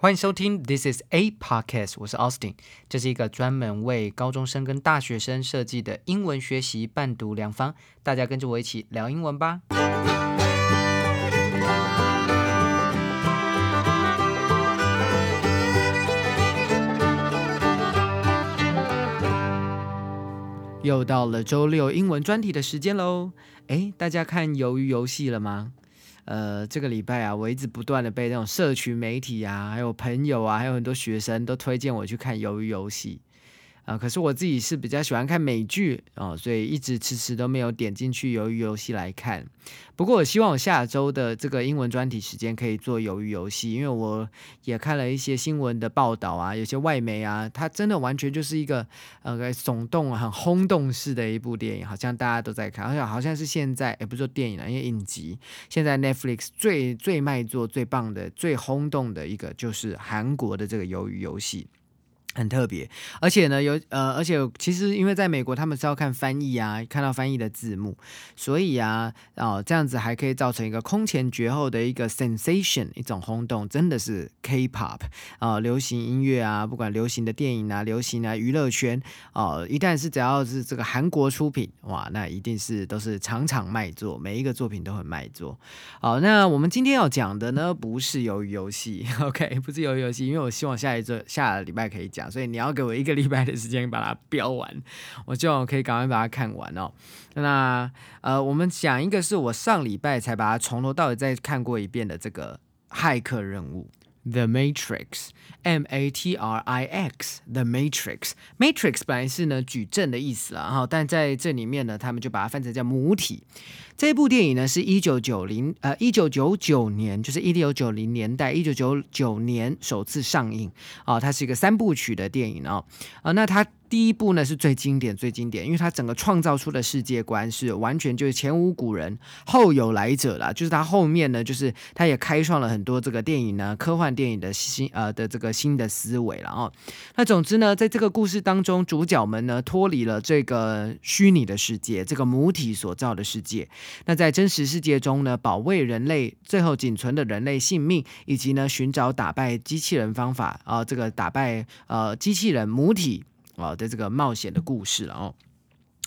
欢迎收听 This is a podcast，我是 Austin，这是一个专门为高中生跟大学生设计的英文学习伴读良方，大家跟着我一起聊英文吧。又到了周六英文专题的时间喽！诶，大家看鱿鱼游戏了吗？呃，这个礼拜啊，我一直不断的被那种社群媒体啊，还有朋友啊，还有很多学生都推荐我去看鱿鱼游戏。啊，可是我自己是比较喜欢看美剧哦，所以一直迟迟都没有点进去鱿鱼游戏来看。不过我希望我下周的这个英文专题时间可以做鱿鱼游戏，因为我也看了一些新闻的报道啊，有些外媒啊，它真的完全就是一个呃耸动、很轰动式的一部电影，好像大家都在看，好像好像是现在也不是说电影了，因为影集现在 Netflix 最最卖座、最棒的、最轰动的一个就是韩国的这个鱿鱼游戏。很特别，而且呢，有呃，而且其实因为在美国，他们是要看翻译啊，看到翻译的字幕，所以啊，哦，这样子还可以造成一个空前绝后的一个 sensation，一种轰动，真的是 K-pop 啊，流行音乐啊，不管流行的电影啊，流行啊，娱乐圈哦，一旦是只要是这个韩国出品，哇，那一定是都是场场卖座，每一个作品都很卖座。好，那我们今天要讲的呢，不是鱿鱼游戏，OK，不是鱿鱼游戏，因为我希望下一周下礼拜可以讲。所以你要给我一个礼拜的时间把它标完，我就可以赶快把它看完哦。那呃，我们讲一个是我上礼拜才把它从头到尾再看过一遍的这个骇客任务。The Matrix，M A T R I X，The Matrix，Matrix 本来是呢矩阵的意思了哈，但在这里面呢，他们就把它翻成叫母体。这部电影呢是一九九零呃一九九九年，就是一九九零年代一九九九年首次上映啊，它是一个三部曲的电影哦啊，那它。第一部呢是最经典、最经典，因为它整个创造出的世界观是完全就是前无古人后有来者了。就是它后面呢，就是它也开创了很多这个电影呢，科幻电影的新呃的这个新的思维了哦。那总之呢，在这个故事当中，主角们呢脱离了这个虚拟的世界，这个母体所造的世界。那在真实世界中呢，保卫人类最后仅存的人类性命，以及呢寻找打败机器人方法啊，这个打败呃机器人母体。哦的这个冒险的故事了哦。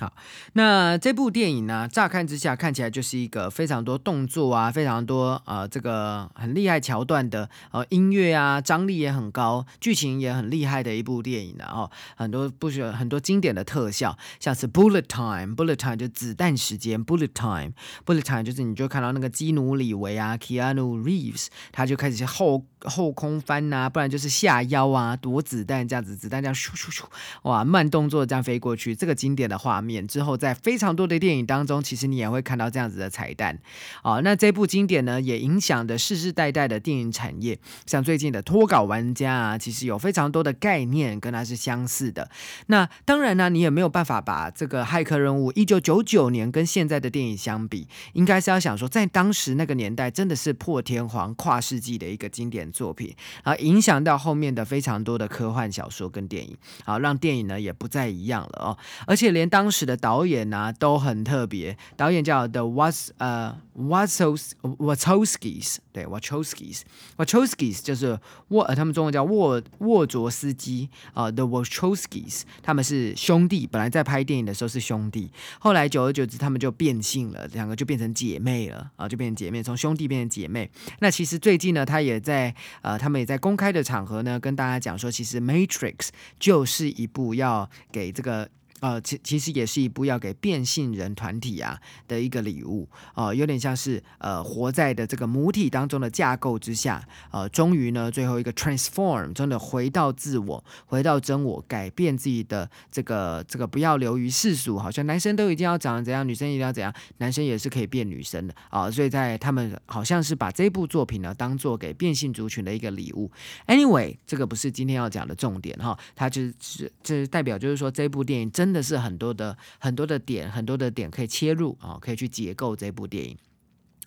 好，那这部电影呢，乍看之下看起来就是一个非常多动作啊，非常多呃这个很厉害桥段的呃音乐啊，张力也很高，剧情也很厉害的一部电影的哦。很多不需很多经典的特效，像是 bullet time，bullet time 就子弹时间，bullet time，bullet time 就是你就看到那个基努里维啊，Keanu Reeves，他就开始后后空翻呐，不然就是下腰啊，躲子弹这样子，子弹这样咻咻咻，哇，慢动作这样飞过去，这个经典的画面。演之后，在非常多的电影当中，其实你也会看到这样子的彩蛋。哦，那这部经典呢，也影响的世世代代的电影产业。像最近的脱稿玩家啊，其实有非常多的概念跟它是相似的。那当然呢，你也没有办法把这个骇客任务一九九九年跟现在的电影相比，应该是要想说，在当时那个年代，真的是破天荒跨世纪的一个经典作品啊，影响到后面的非常多的科幻小说跟电影，好让电影呢也不再一样了哦。而且连当时的导演呢都很特别，导演叫 The Was 呃 Wasos Wachowskis，对 Wachowskis，Wachowskis 就是沃呃他们中文叫沃沃卓斯基啊，The Wachowskis 他们是兄弟，本来在拍电影的时候是兄弟，后来久而久之他们就变性了，两个就变成姐妹了啊，就变成姐妹，从兄弟变成姐妹。那其实最近呢，他也在呃他们也在公开的场合呢跟大家讲说，其实 Matrix 就是一部要给这个。呃，其其实也是一部要给变性人团体啊的一个礼物哦，有点像是呃活在的这个母体当中的架构之下，呃，终于呢最后一个 transform 真的回到自我，回到真我，改变自己的这个这个不要流于世俗，好像男生都一定要长得怎样，女生一定要怎样，男生也是可以变女生的啊，所以在他们好像是把这部作品呢当做给变性族群的一个礼物。Anyway，这个不是今天要讲的重点哈，它就是这代表就是说这部电影真。真的是很多的很多的点，很多的点可以切入啊，可以去解构这部电影。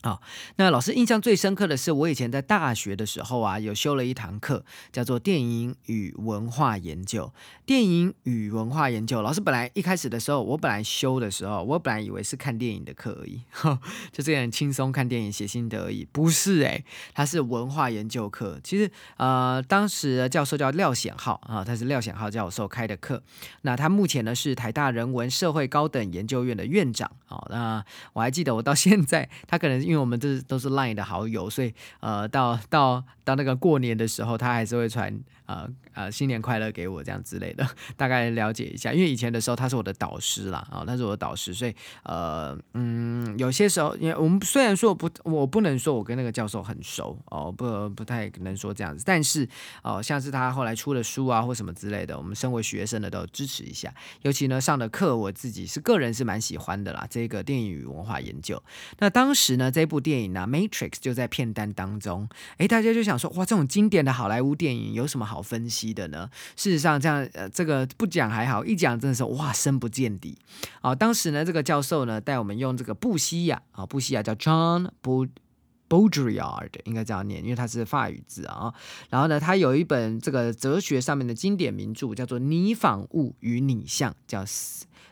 好，那老师印象最深刻的是，我以前在大学的时候啊，有修了一堂课，叫做电影与文化研究。电影与文化研究，老师本来一开始的时候，我本来修的时候，我本来以为是看电影的课而已，就这样轻松看电影、写心得而已。不是诶，它是文化研究课。其实呃，当时的教授叫廖显浩啊，他是廖显浩教授开的课。那他目前呢是台大人文社会高等研究院的院长啊。那我还记得，我到现在，他可能因因因为我们这都是 LINE 的好友，所以呃，到到到那个过年的时候，他还是会传。呃呃，新年快乐给我这样之类的，大概了解一下。因为以前的时候他是我的导师啦，啊，他是我的导师，所以呃嗯，有些时候，因为我们虽然说不，我不能说我跟那个教授很熟哦，不不太能说这样子，但是哦，像是他后来出的书啊或什么之类的，我们身为学生的都支持一下。尤其呢上的课，我自己是个人是蛮喜欢的啦。这个电影与文化研究，那当时呢这部电影呢《Matrix》就在片单当中，哎，大家就想说，哇，这种经典的好莱坞电影有什么好？好分析的呢？事实上，这样呃，这个不讲还好，一讲真的是哇，深不见底啊！当时呢，这个教授呢带我们用这个布西亚啊，布西亚叫 John Baudryard，应该这样念，因为它是法语字啊。然后呢，他有一本这个哲学上面的经典名著，叫做《拟仿物与拟像》，叫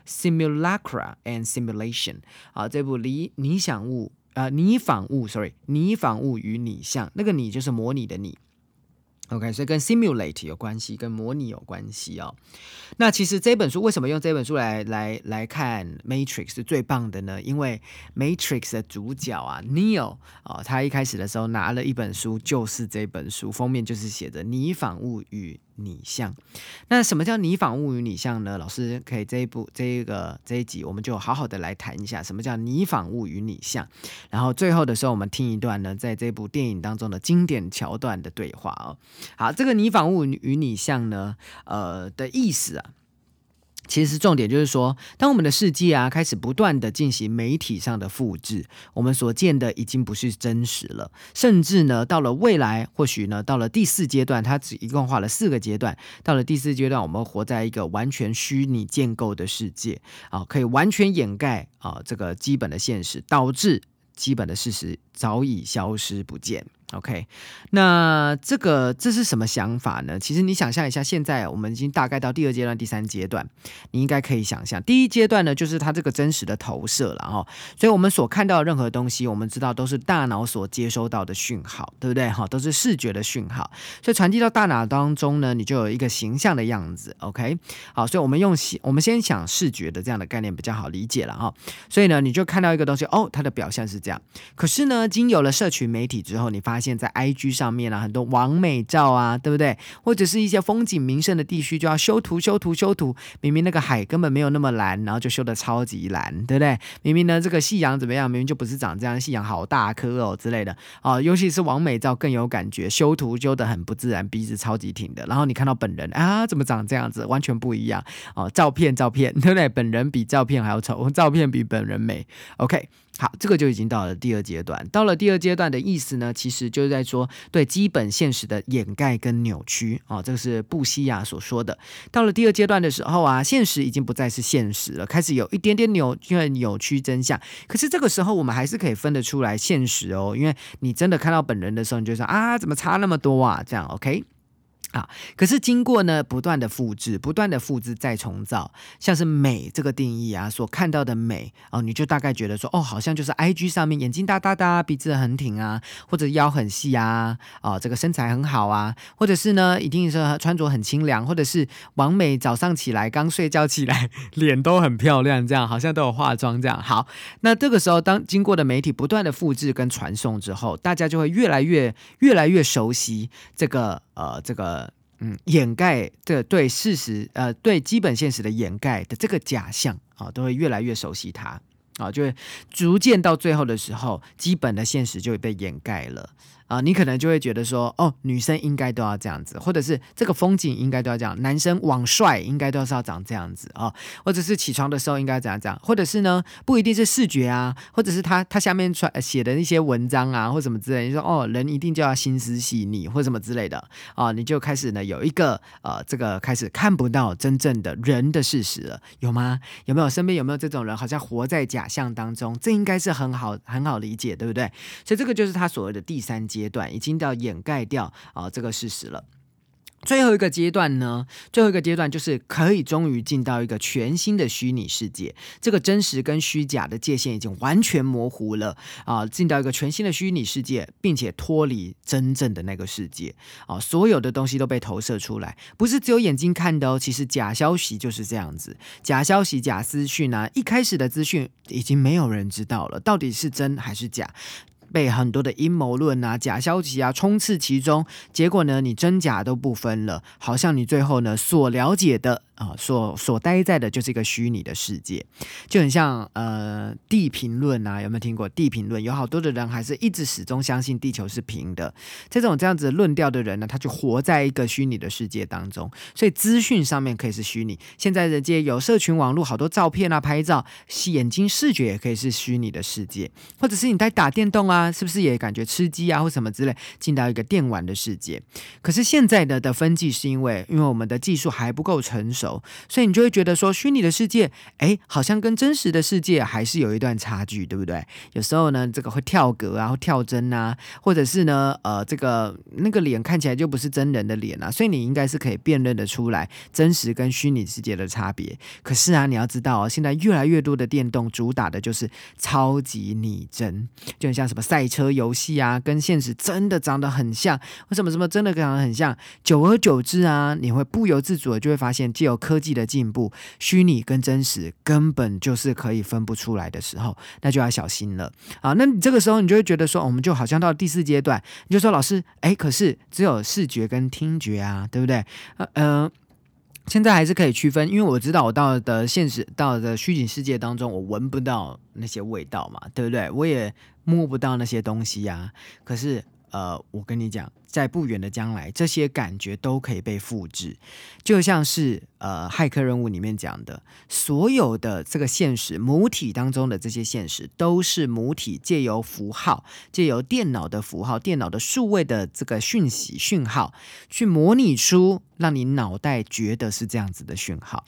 Simulacra and Simulation 啊。这部理拟想物啊，拟仿物，sorry，拟仿物与拟像，那个拟就是模拟的拟。OK，所以跟 simulate 有关系，跟模拟有关系哦。那其实这本书为什么用这本书来来来看 Matrix 是最棒的呢？因为 Matrix 的主角啊，Neo 哦，他一开始的时候拿了一本书，就是这本书封面就是写着拟仿物语。拟像，那什么叫拟仿物与拟像呢？老师可以这一部这一个这一集，我们就好好的来谈一下什么叫拟仿物与拟像。然后最后的时候，我们听一段呢，在这部电影当中的经典桥段的对话哦。好，这个拟仿物与拟像呢，呃的意思啊。其实重点就是说，当我们的世界啊开始不断的进行媒体上的复制，我们所见的已经不是真实了，甚至呢，到了未来，或许呢，到了第四阶段，它只一共画了四个阶段，到了第四阶段，我们活在一个完全虚拟建构的世界啊，可以完全掩盖啊这个基本的现实，导致基本的事实早已消失不见。OK，那这个这是什么想法呢？其实你想象一下，现在我们已经大概到第二阶段、第三阶段，你应该可以想象，第一阶段呢，就是它这个真实的投射了哈。所以我们所看到的任何东西，我们知道都是大脑所接收到的讯号，对不对？哈，都是视觉的讯号，所以传递到大脑当中呢，你就有一个形象的样子。OK，好，所以我们用我们先想视觉的这样的概念比较好理解了哈。所以呢，你就看到一个东西，哦，它的表现是这样。可是呢，经有了社群媒体之后，你发现在 IG 上面啊，很多完美照啊，对不对？或者是一些风景名胜的地区，就要修图、修图、修图。明明那个海根本没有那么蓝，然后就修的超级蓝，对不对？明明呢，这个夕阳怎么样？明明就不是长这样，夕阳好大颗哦之类的哦。尤其是完美照更有感觉，修图修的很不自然，鼻子超级挺的。然后你看到本人啊，怎么长这样子？完全不一样哦。照片照片，对不对？本人比照片还要丑，照片比本人美。OK。好，这个就已经到了第二阶段。到了第二阶段的意思呢，其实就是在说对基本现实的掩盖跟扭曲啊，这个是布西亚所说的。到了第二阶段的时候啊，现实已经不再是现实了，开始有一点点扭，因为扭曲真相。可是这个时候，我们还是可以分得出来现实哦，因为你真的看到本人的时候，你就说啊，怎么差那么多啊？这样 OK。啊，可是经过呢不断的复制，不断的复制再重造，像是美这个定义啊，所看到的美哦，你就大概觉得说，哦，好像就是 I G 上面眼睛大大的，鼻子很挺啊，或者腰很细啊，哦，这个身材很好啊，或者是呢，一定是穿着很清凉，或者是王美早上起来刚睡觉起来，脸都很漂亮，这样好像都有化妆这样。好，那这个时候当经过的媒体不断的复制跟传送之后，大家就会越来越越来越熟悉这个。呃，这个嗯，掩盖的对事实，呃，对基本现实的掩盖的这个假象啊，都会越来越熟悉它啊，就会逐渐到最后的时候，基本的现实就会被掩盖了。啊，你可能就会觉得说，哦，女生应该都要这样子，或者是这个风景应该都要这样，男生网帅应该都是要长这样子啊，或者是起床的时候应该怎样怎样，或者是呢，不一定是视觉啊，或者是他他下面传写的那些文章啊，或什么之类，你说哦，人一定就要心思细腻或什么之类的啊，你就开始呢有一个呃，这个开始看不到真正的人的事实了，有吗？有没有身边有没有这种人，好像活在假象当中？这应该是很好很好理解，对不对？所以这个就是他所谓的第三阶阶段，已经到掩盖掉啊这个事实了。最后一个阶段呢？最后一个阶段就是可以终于进到一个全新的虚拟世界，这个真实跟虚假的界限已经完全模糊了啊！进到一个全新的虚拟世界，并且脱离真正的那个世界啊！所有的东西都被投射出来，不是只有眼睛看的哦。其实假消息就是这样子，假消息、假资讯啊，一开始的资讯已经没有人知道了，到底是真还是假。被很多的阴谋论啊、假消息啊充斥其中，结果呢，你真假都不分了，好像你最后呢所了解的。啊，所所待在的就是一个虚拟的世界，就很像呃地平论啊，有没有听过地平论？有好多的人还是一直始终相信地球是平的，这种这样子论调的人呢，他就活在一个虚拟的世界当中。所以资讯上面可以是虚拟，现在人家有社群网络，好多照片啊、拍照，眼睛视觉也可以是虚拟的世界，或者是你在打电动啊，是不是也感觉吃鸡啊或什么之类，进到一个电玩的世界？可是现在的的分际是因为，因为我们的技术还不够成熟。所以你就会觉得说，虚拟的世界，哎，好像跟真实的世界还是有一段差距，对不对？有时候呢，这个会跳格啊，跳帧啊，或者是呢，呃，这个那个脸看起来就不是真人的脸啊，所以你应该是可以辨认的出来真实跟虚拟世界的差别。可是啊，你要知道哦，现在越来越多的电动主打的就是超级拟真，就很像什么赛车游戏啊，跟现实真的长得很像，为什么什么真的长得很像。久而久之啊，你会不由自主的就会发现，既有科技。的进步，虚拟跟真实根本就是可以分不出来的时候，那就要小心了啊！那你这个时候你就会觉得说，我们就好像到第四阶段，你就说老师，哎，可是只有视觉跟听觉啊，对不对？呃呃，现在还是可以区分，因为我知道我到的现实到的虚拟世界当中，我闻不到那些味道嘛，对不对？我也摸不到那些东西呀。可是呃，我跟你讲。在不远的将来，这些感觉都可以被复制，就像是呃骇客任务里面讲的，所有的这个现实母体当中的这些现实，都是母体借由符号，借由电脑的符号、电脑的数位的这个讯息讯号，去模拟出让你脑袋觉得是这样子的讯号。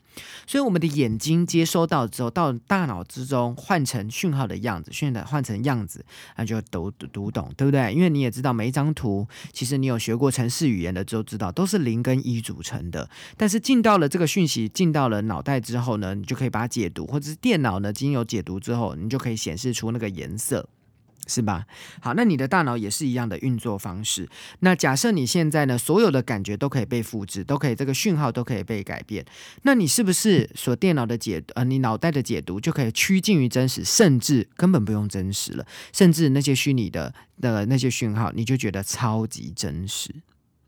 所以我们的眼睛接收到之后，到大脑之中换成讯号的样子，讯的换成样子，那就读读懂，对不对？因为你也知道每一张图其实。你有学过程式语言的，都知道都是零跟一组成的。但是进到了这个讯息进到了脑袋之后呢，你就可以把它解读，或者是电脑呢经由解读之后，你就可以显示出那个颜色，是吧？好，那你的大脑也是一样的运作方式。那假设你现在呢，所有的感觉都可以被复制，都可以这个讯号都可以被改变，那你是不是所电脑的解呃，你脑袋的解读就可以趋近于真实，甚至根本不用真实了，甚至那些虚拟的。的那些讯号，你就觉得超级真实，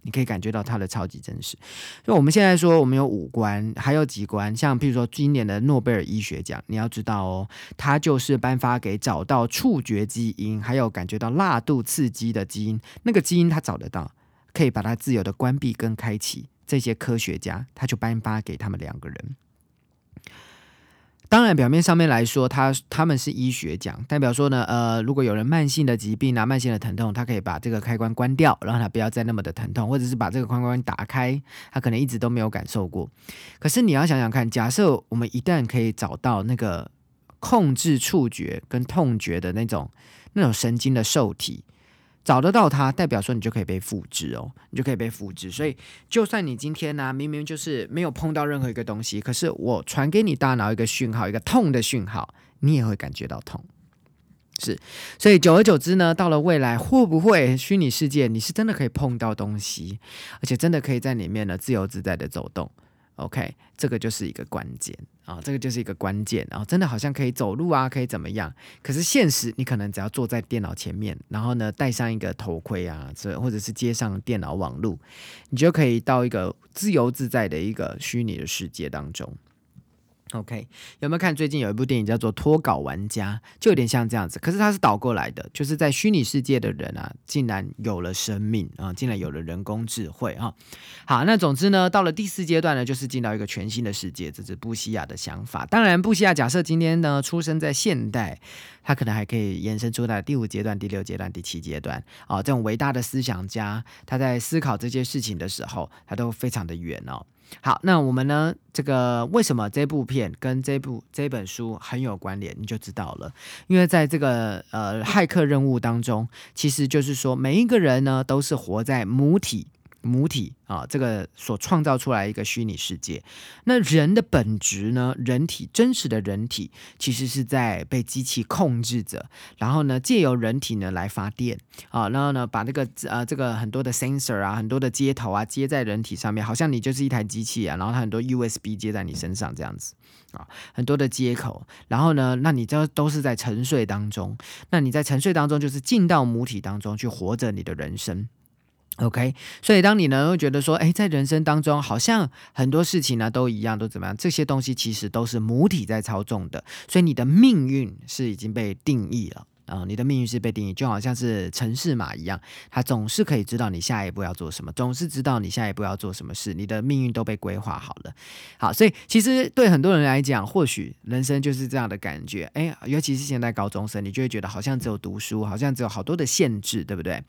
你可以感觉到它的超级真实。就我们现在说，我们有五官，还有几官，像譬如说今年的诺贝尔医学奖，你要知道哦，它就是颁发给找到触觉基因，还有感觉到辣度刺激的基因，那个基因它找得到，可以把它自由的关闭跟开启。这些科学家，他就颁发给他们两个人。当然，表面上面来说，他他们是医学奖，代表说呢，呃，如果有人慢性的疾病啊、慢性的疼痛，他可以把这个开关关掉，让他不要再那么的疼痛，或者是把这个开关打开，他可能一直都没有感受过。可是你要想想看，假设我们一旦可以找到那个控制触觉跟痛觉的那种那种神经的受体。找得到它，代表说你就可以被复制哦，你就可以被复制。所以，就算你今天呢，明明就是没有碰到任何一个东西，可是我传给你大脑一个讯号，一个痛的讯号，你也会感觉到痛。是，所以久而久之呢，到了未来，会不会虚拟世界你是真的可以碰到东西，而且真的可以在里面呢自由自在的走动？OK，这个就是一个关键啊，这个就是一个关键啊，真的好像可以走路啊，可以怎么样？可是现实，你可能只要坐在电脑前面，然后呢戴上一个头盔啊，这或者是接上电脑网络，你就可以到一个自由自在的一个虚拟的世界当中。OK，有没有看最近有一部电影叫做《脱稿玩家》，就有点像这样子，可是它是倒过来的，就是在虚拟世界的人啊，竟然有了生命啊，竟然有了人工智慧哈。好，那总之呢，到了第四阶段呢，就是进到一个全新的世界，这是布西亚的想法。当然，布西亚假设今天呢出生在现代，他可能还可以延伸出来第五阶段、第六阶段、第七阶段啊。这种伟大的思想家，他在思考这些事情的时候，他都非常的远哦。好，那我们呢？这个为什么这部片跟这部这本书很有关联？你就知道了。因为在这个呃骇客任务当中，其实就是说每一个人呢都是活在母体。母体啊，这个所创造出来一个虚拟世界。那人的本质呢？人体真实的人体其实是在被机器控制着，然后呢，借由人体呢来发电啊，然后呢，把这个呃这个很多的 sensor 啊，很多的接头啊接在人体上面，好像你就是一台机器啊，然后它很多 USB 接在你身上这样子啊，很多的接口，然后呢，那你这都是在沉睡当中，那你在沉睡当中就是进到母体当中去活着你的人生。OK，所以当你呢会觉得说，哎，在人生当中好像很多事情呢都一样，都怎么样？这些东西其实都是母体在操纵的，所以你的命运是已经被定义了。啊，你的命运是被定义，就好像是城市码一样，它总是可以知道你下一步要做什么，总是知道你下一步要做什么事，你的命运都被规划好了。好，所以其实对很多人来讲，或许人生就是这样的感觉。哎，尤其是现在高中生，你就会觉得好像只有读书，好像只有好多的限制，对不对？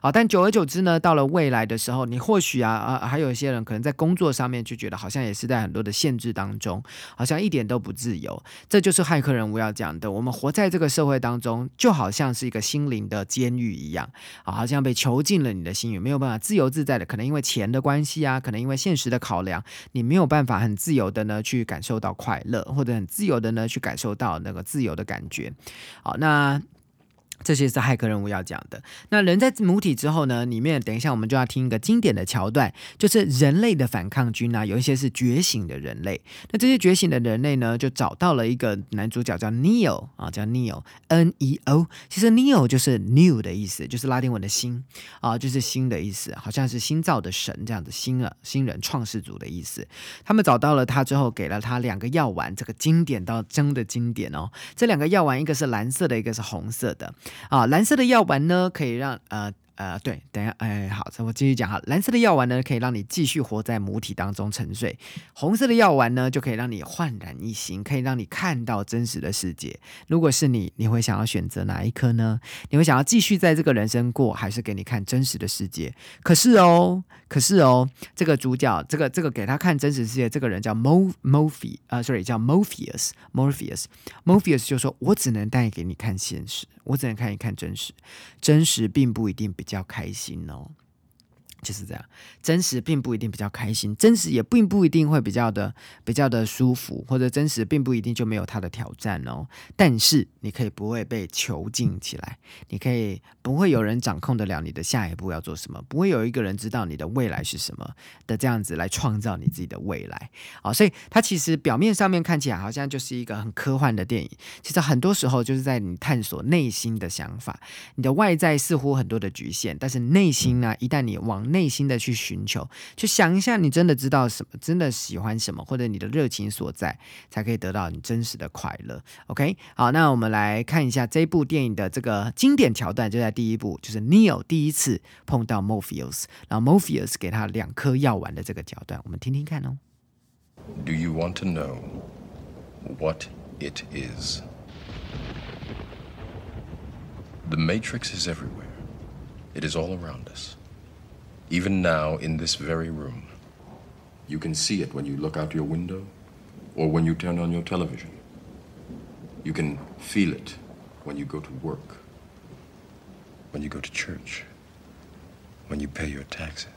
好，但久而久之呢，到了未来的时候，你或许啊啊，还有一些人可能在工作上面就觉得好像也是在很多的限制当中，好像一点都不自由。这就是骇客人物要讲的，我们活在这个社会当中。就好像是一个心灵的监狱一样啊，好像被囚禁了你的心灵，没有办法自由自在的。可能因为钱的关系啊，可能因为现实的考量，你没有办法很自由的呢去感受到快乐，或者很自由的呢去感受到那个自由的感觉。好，那。这些是骇客任务要讲的。那人在母体之后呢？里面等一下我们就要听一个经典的桥段，就是人类的反抗军啊，有一些是觉醒的人类。那这些觉醒的人类呢，就找到了一个男主角叫 Neo 啊，叫 Neo，N E O。其实 Neo 就是 New 的意思，就是拉丁文的新啊，就是新的意思，好像是新造的神这样子，新了新人创世主的意思。他们找到了他之后，给了他两个药丸，这个经典到真的经典哦。这两个药丸，一个是蓝色的，一个是红色的。啊，蓝色的药丸呢，可以让呃。呃，对，等一下，哎，好，我继续讲哈。蓝色的药丸呢，可以让你继续活在母体当中沉睡；红色的药丸呢，就可以让你焕然一新，可以让你看到真实的世界。如果是你，你会想要选择哪一颗呢？你会想要继续在这个人生过，还是给你看真实的世界？可是哦，可是哦，这个主角，这个这个给他看真实世界，这个人叫 Mo Morphe，呃，sorry，叫 Morpheus，Morpheus，Morpheus 就说：“我只能带给你看现实。”我只能看一看真实，真实并不一定比较开心哦。就是这样，真实并不一定比较开心，真实也并不一定会比较的比较的舒服，或者真实并不一定就没有它的挑战哦。但是你可以不会被囚禁起来，你可以不会有人掌控得了你的下一步要做什么，不会有一个人知道你的未来是什么的这样子来创造你自己的未来啊。所以它其实表面上面看起来好像就是一个很科幻的电影，其实很多时候就是在你探索内心的想法。你的外在似乎很多的局限，但是内心呢，一旦你往内心的去寻求，去想一下，你真的知道什么，真的喜欢什么，或者你的热情所在，才可以得到你真实的快乐。OK，好，那我们来看一下这部电影的这个经典桥段，就在第一部，就是 Neo 第一次碰到 Morpheus，然后 Morpheus 给他两颗药丸的这个桥段，我们听听看哦。Do you want to know what it is? The Matrix is everywhere. It is all around us. Even now in this very room. You can see it when you look out your window or when you turn on your television. You can feel it when you go to work, when you go to church, when you pay your taxes.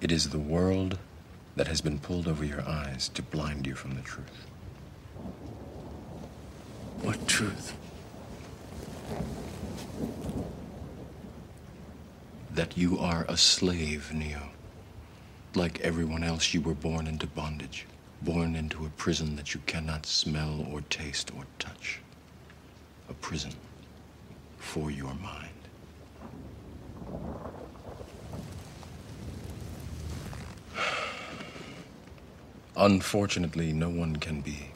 It is the world that has been pulled over your eyes to blind you from the truth. What truth? That you are a slave, Neo. Like everyone else, you were born into bondage, born into a prison that you cannot smell or taste or touch. A prison for your mind. Unfortunately, no one can be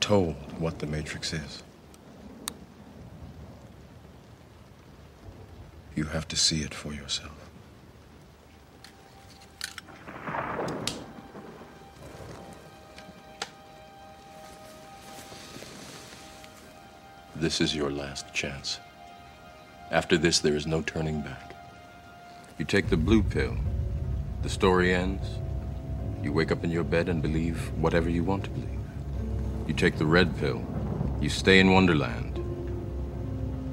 told what the Matrix is. You have to see it for yourself. This is your last chance. After this, there is no turning back. You take the blue pill, the story ends. You wake up in your bed and believe whatever you want to believe. You take the red pill, you stay in Wonderland,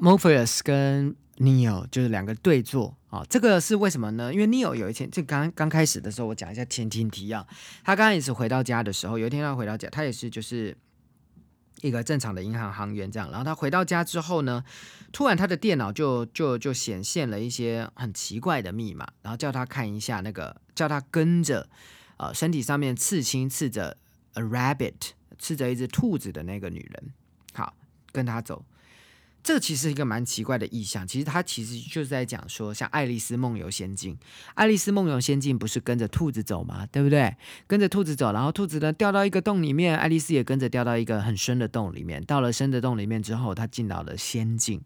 ，Morpheus 跟 Neo 就是两个对坐啊，这个是为什么呢？因为 Neo 有一天，这刚刚开始的时候，我讲一下前情提要。他刚开始回到家的时候，有一天他回到家，他也是就是一个正常的银行行员这样。然后他回到家之后呢，突然他的电脑就就就显现了一些很奇怪的密码，然后叫他看一下那个，叫他跟着呃身体上面刺青刺着 a rabbit 刺着一只兔子的那个女人，好跟他走。这其实是一个蛮奇怪的意象，其实它其实就是在讲说，像《爱丽丝梦游仙境》，《爱丽丝梦游仙境》不是跟着兔子走吗？对不对？跟着兔子走，然后兔子呢掉到一个洞里面，爱丽丝也跟着掉到一个很深的洞里面。到了深的洞里面之后，她进到了仙境，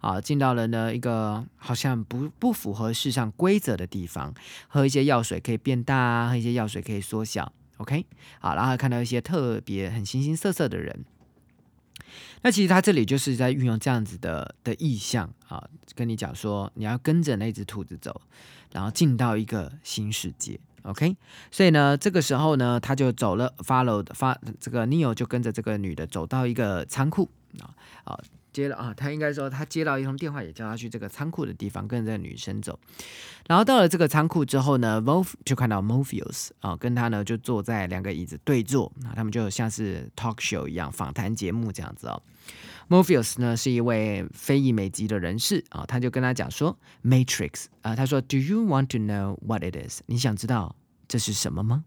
啊，进到了呢一个好像不不符合世上规则的地方，喝一些药水可以变大啊，喝一些药水可以缩小。OK，好，然后看到一些特别很形形色色的人。那其实他这里就是在运用这样子的的意象啊，跟你讲说你要跟着那只兔子走，然后进到一个新世界。OK，所以呢，这个时候呢，他就走了，follow 发这个 Neo 就跟着这个女的走到一个仓库啊啊。接了啊，他应该说他接到一通电话，也叫他去这个仓库的地方跟着这个女生走。然后到了这个仓库之后呢，Wolf 就看到 Morpheus 啊，跟他呢就坐在两个椅子对坐啊，他们就像是 talk show 一样访谈节目这样子哦。Morpheus 呢是一位非裔美籍的人士啊，他就跟他讲说 Matrix 啊，他说 Do you want to know what it is？你想知道这是什么吗？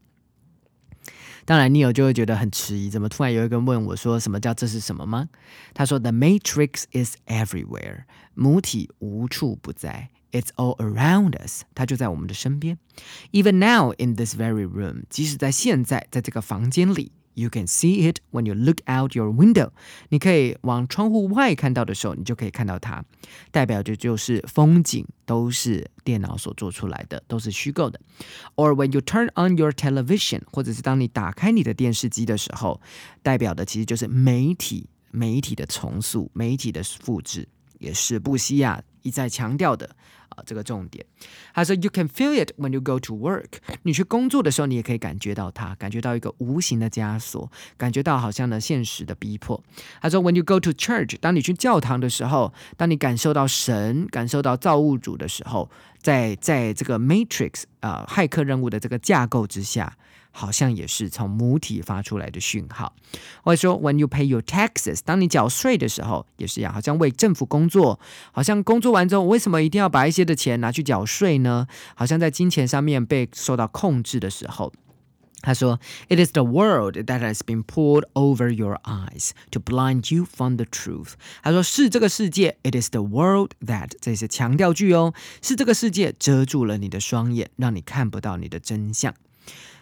当然，Neil 就会觉得很迟疑，怎么突然有一个人问我说：“什么叫这是什么吗？”他说：“The Matrix is everywhere，母体无处不在，It's all around us，它就在我们的身边。Even now in this very room，即使在现在，在这个房间里。” You can see it when you look out your window。你可以往窗户外看到的时候，你就可以看到它，代表着就是风景都是电脑所做出来的，都是虚构的。Or when you turn on your television，或者是当你打开你的电视机的时候，代表的其实就是媒体媒体的重塑、媒体的复制，也是布西亚一再强调的。这个重点。他说，You can feel it when you go to work。你去工作的时候，你也可以感觉到它，感觉到一个无形的枷锁，感觉到好像呢现实的逼迫。他说，When you go to church，当你去教堂的时候，当你感受到神，感受到造物主的时候，在在这个 Matrix 啊骇客任务的这个架构之下。好像也是从母体发出来的讯号，或者说，when you pay your taxes，当你缴税的时候，也是一样，好像为政府工作，好像工作完之后，为什么一定要把一些的钱拿去缴税呢？好像在金钱上面被受到控制的时候，他说，it is the world that has been poured over your eyes to blind you from the truth。他说是这个世界，it is the world that，这是强调句哦，是这个世界遮住了你的双眼，让你看不到你的真相。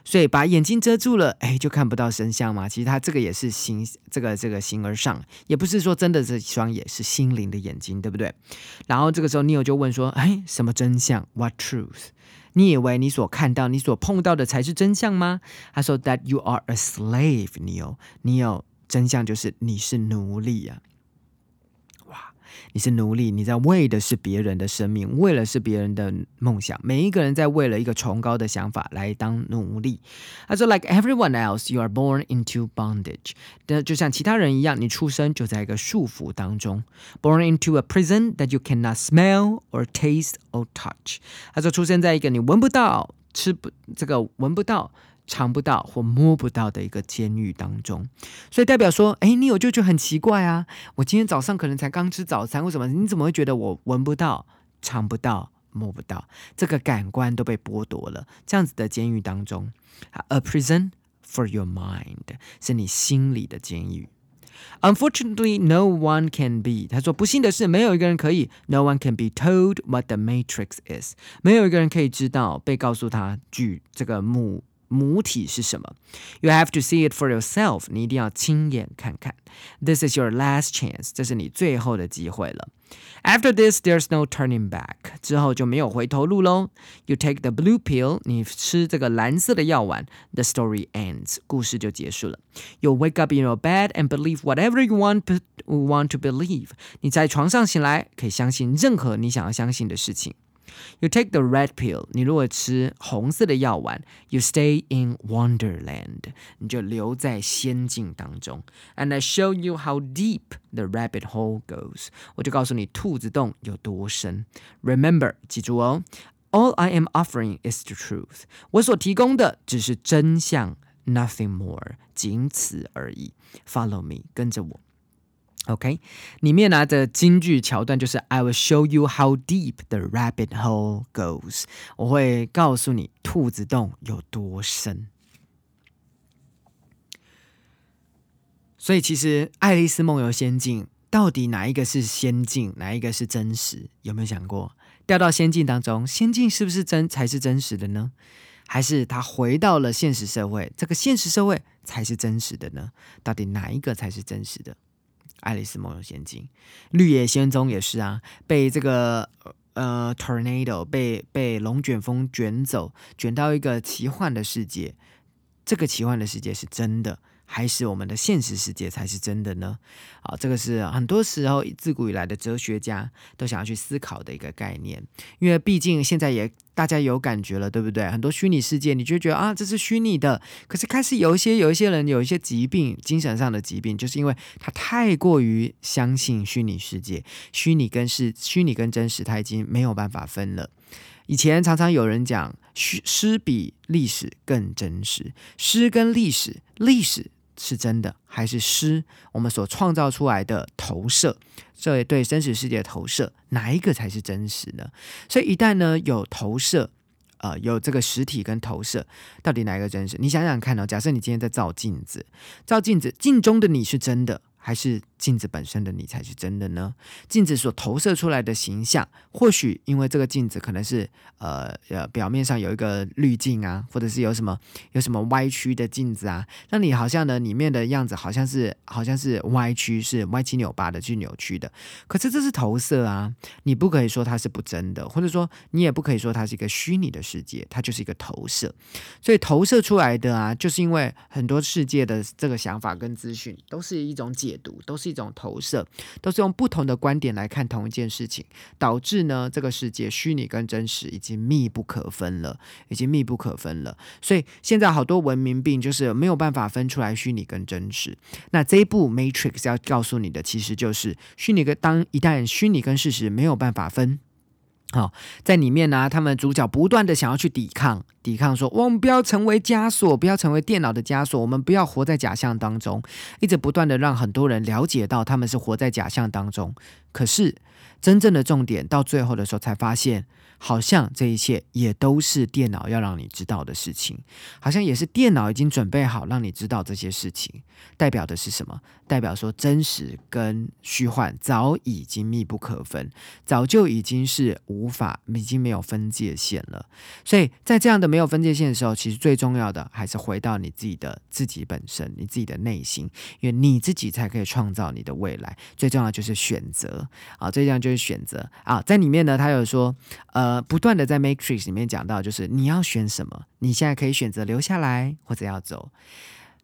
所以把眼睛遮住了，哎，就看不到真相嘛。其实他这个也是形，这个这个形而上，也不是说真的这双眼是心灵的眼睛，对不对？然后这个时候，Neil 就问说：“哎，什么真相？What truth？你以为你所看到、你所碰到的才是真相吗？”他说：“That you are a slave, Neil。Neil，真相就是你是奴隶啊。”你是奴隶，你在为的是别人的生命，为了是别人的梦想。每一个人在为了一个崇高的想法来当奴隶。他说，like everyone else, you are born into bondage。那就像其他人一样，你出生就在一个束缚当中，born into a prison that you cannot smell or taste or touch。他说，出生在一个你闻不到、吃不这个闻不到。尝不到或摸不到的一个监狱当中，所以代表说，哎，你有就觉得很奇怪啊！我今天早上可能才刚吃早餐，为什么你怎么会觉得我闻不到、尝不到、摸不到？这个感官都被剥夺了。这样子的监狱当中，a prison for your mind 是你心里的监狱。Unfortunately, no one can be。他说，不幸的是，没有一个人可以。No one can be told what the matrix is。没有一个人可以知道被告诉他具这个母。母体是什么？You have to see it for yourself。你一定要亲眼看看。This is your last chance。这是你最后的机会了。After this, there's no turning back。之后就没有回头路喽。You take the blue pill。你吃这个蓝色的药丸。The story ends。故事就结束了。You wake up in your bed and believe whatever you want want to believe。你在床上醒来，可以相信任何你想要相信的事情。 You take the red pill，你如果吃红色的药丸，You stay in Wonderland，你就留在仙境当中。And I show you how deep the rabbit hole goes，我就告诉你兔子洞有多深。Remember，记住哦，All I am offering is the truth，我所提供的只是真相，nothing more，仅此而已。Follow me，跟着我。 OK，里面拿的京剧桥段就是 I will show you how deep the rabbit hole goes。我会告诉你兔子洞有多深。所以其实《爱丽丝梦游仙境》到底哪一个是仙境，哪一个是真实？有没有想过掉到仙境当中，仙境是不是真才是真实的呢？还是他回到了现实社会，这个现实社会才是真实的呢？到底哪一个才是真实的？爱丽丝梦游仙境，绿野仙踪也是啊，被这个呃 tornado 被被龙卷风卷走，卷到一个奇幻的世界。这个奇幻的世界是真的。还是我们的现实世界才是真的呢？啊，这个是很多时候自古以来的哲学家都想要去思考的一个概念。因为毕竟现在也大家有感觉了，对不对？很多虚拟世界，你就觉得啊，这是虚拟的。可是开始有一些有一些人有一些疾病，精神上的疾病，就是因为他太过于相信虚拟世界，虚拟跟是虚拟跟真实，他已经没有办法分了。以前常常有人讲，诗诗比历史更真实，诗跟历史，历史。是真的还是诗？我们所创造出来的投射，这对真实世界的投射，哪一个才是真实呢？所以一旦呢有投射，呃，有这个实体跟投射，到底哪一个真实？你想想看哦，假设你今天在照镜子，照镜子，镜中的你是真的。还是镜子本身的你才是真的呢？镜子所投射出来的形象，或许因为这个镜子可能是呃呃表面上有一个滤镜啊，或者是有什么有什么歪曲的镜子啊，那你好像呢里面的样子好像是好像是歪曲，是歪七扭八的去扭曲的。可是这是投射啊，你不可以说它是不真的，或者说你也不可以说它是一个虚拟的世界，它就是一个投射。所以投射出来的啊，就是因为很多世界的这个想法跟资讯都是一种解。读都是一种投射，都是用不同的观点来看同一件事情，导致呢这个世界虚拟跟真实已经密不可分了，已经密不可分了。所以现在好多文明病就是没有办法分出来虚拟跟真实。那这一部《Matrix》要告诉你的，其实就是虚拟跟当一旦虚拟跟事实没有办法分。好，在里面呢，他们主角不断的想要去抵抗，抵抗说，我们不要成为枷锁，不要成为电脑的枷锁，我们不要活在假象当中，一直不断的让很多人了解到他们是活在假象当中。可是真正的重点到最后的时候，才发现。好像这一切也都是电脑要让你知道的事情，好像也是电脑已经准备好让你知道这些事情，代表的是什么？代表说真实跟虚幻早已经密不可分，早就已经是无法，已经没有分界线了。所以在这样的没有分界线的时候，其实最重要的还是回到你自己的自己本身，你自己的内心，因为你自己才可以创造你的未来。最重要就是选择啊，最重要就是选择啊，在里面呢，他有说，呃。呃，不断的在 Matrix 里面讲到，就是你要选什么，你现在可以选择留下来或者要走。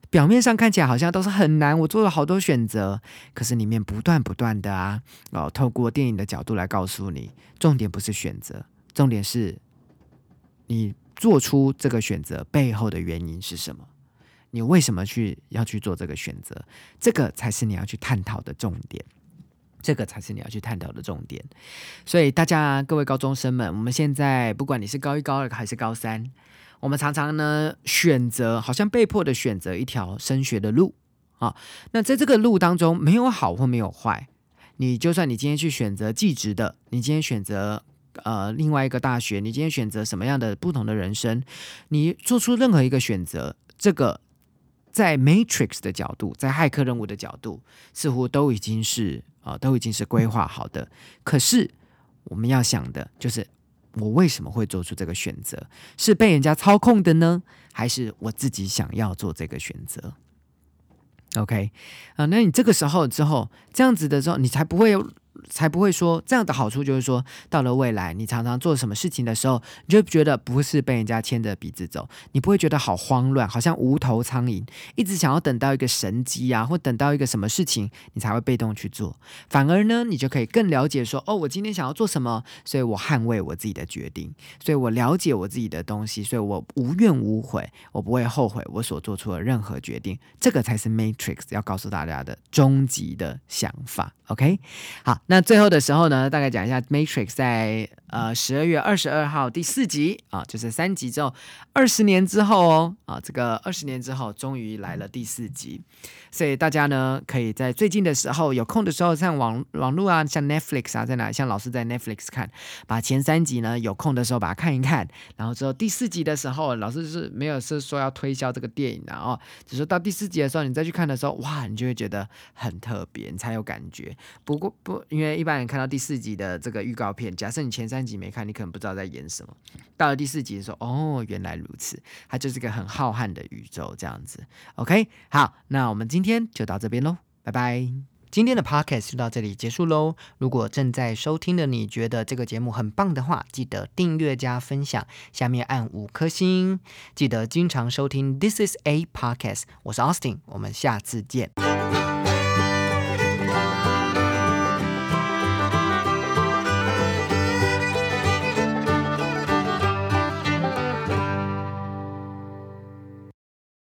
表面上看起来好像都是很难，我做了好多选择，可是里面不断不断的啊，哦，透过电影的角度来告诉你，重点不是选择，重点是你做出这个选择背后的原因是什么？你为什么去要去做这个选择？这个才是你要去探讨的重点。这个才是你要去探讨的重点。所以，大家各位高中生们，我们现在不管你是高一、高二还是高三，我们常常呢选择，好像被迫的选择一条升学的路啊。那在这个路当中，没有好或没有坏。你就算你今天去选择技职的，你今天选择呃另外一个大学，你今天选择什么样的不同的人生，你做出任何一个选择，这个在 Matrix 的角度，在骇客任务的角度，似乎都已经是。啊，都已经是规划好的。可是我们要想的就是，我为什么会做出这个选择？是被人家操控的呢，还是我自己想要做这个选择？OK，啊，那你这个时候之后这样子的时候，你才不会有。才不会说这样的好处，就是说到了未来，你常常做什么事情的时候，你就觉得不是被人家牵着鼻子走，你不会觉得好慌乱，好像无头苍蝇，一直想要等到一个神机啊，或等到一个什么事情，你才会被动去做。反而呢，你就可以更了解说，哦，我今天想要做什么，所以我捍卫我自己的决定，所以我了解我自己的东西，所以我无怨无悔，我不会后悔我所做出的任何决定。这个才是 Matrix 要告诉大家的终极的想法。OK，好，那最后的时候呢，大概讲一下 Matrix 在呃十二月二十二号第四集啊，就是三集之后，二十年之后哦啊，这个二十年之后终于来了第四集，所以大家呢可以在最近的时候有空的时候，像网网络啊，像 Netflix 啊，在哪像老师在 Netflix 看，把前三集呢有空的时候把它看一看，然后之后第四集的时候，老师是没有是说要推销这个电影的哦，只是到第四集的时候你再去看的时候，哇，你就会觉得很特别，你才有感觉。不过不，因为一般人看到第四集的这个预告片，假设你前三集没看，你可能不知道在演什么。到了第四集的时候，哦，原来如此，它就是个很浩瀚的宇宙这样子。OK，好，那我们今天就到这边喽，拜拜。今天的 Podcast 就到这里结束喽。如果正在收听的你觉得这个节目很棒的话，记得订阅加分享，下面按五颗星。记得经常收听 This is a Podcast，我是 Austin，我们下次见。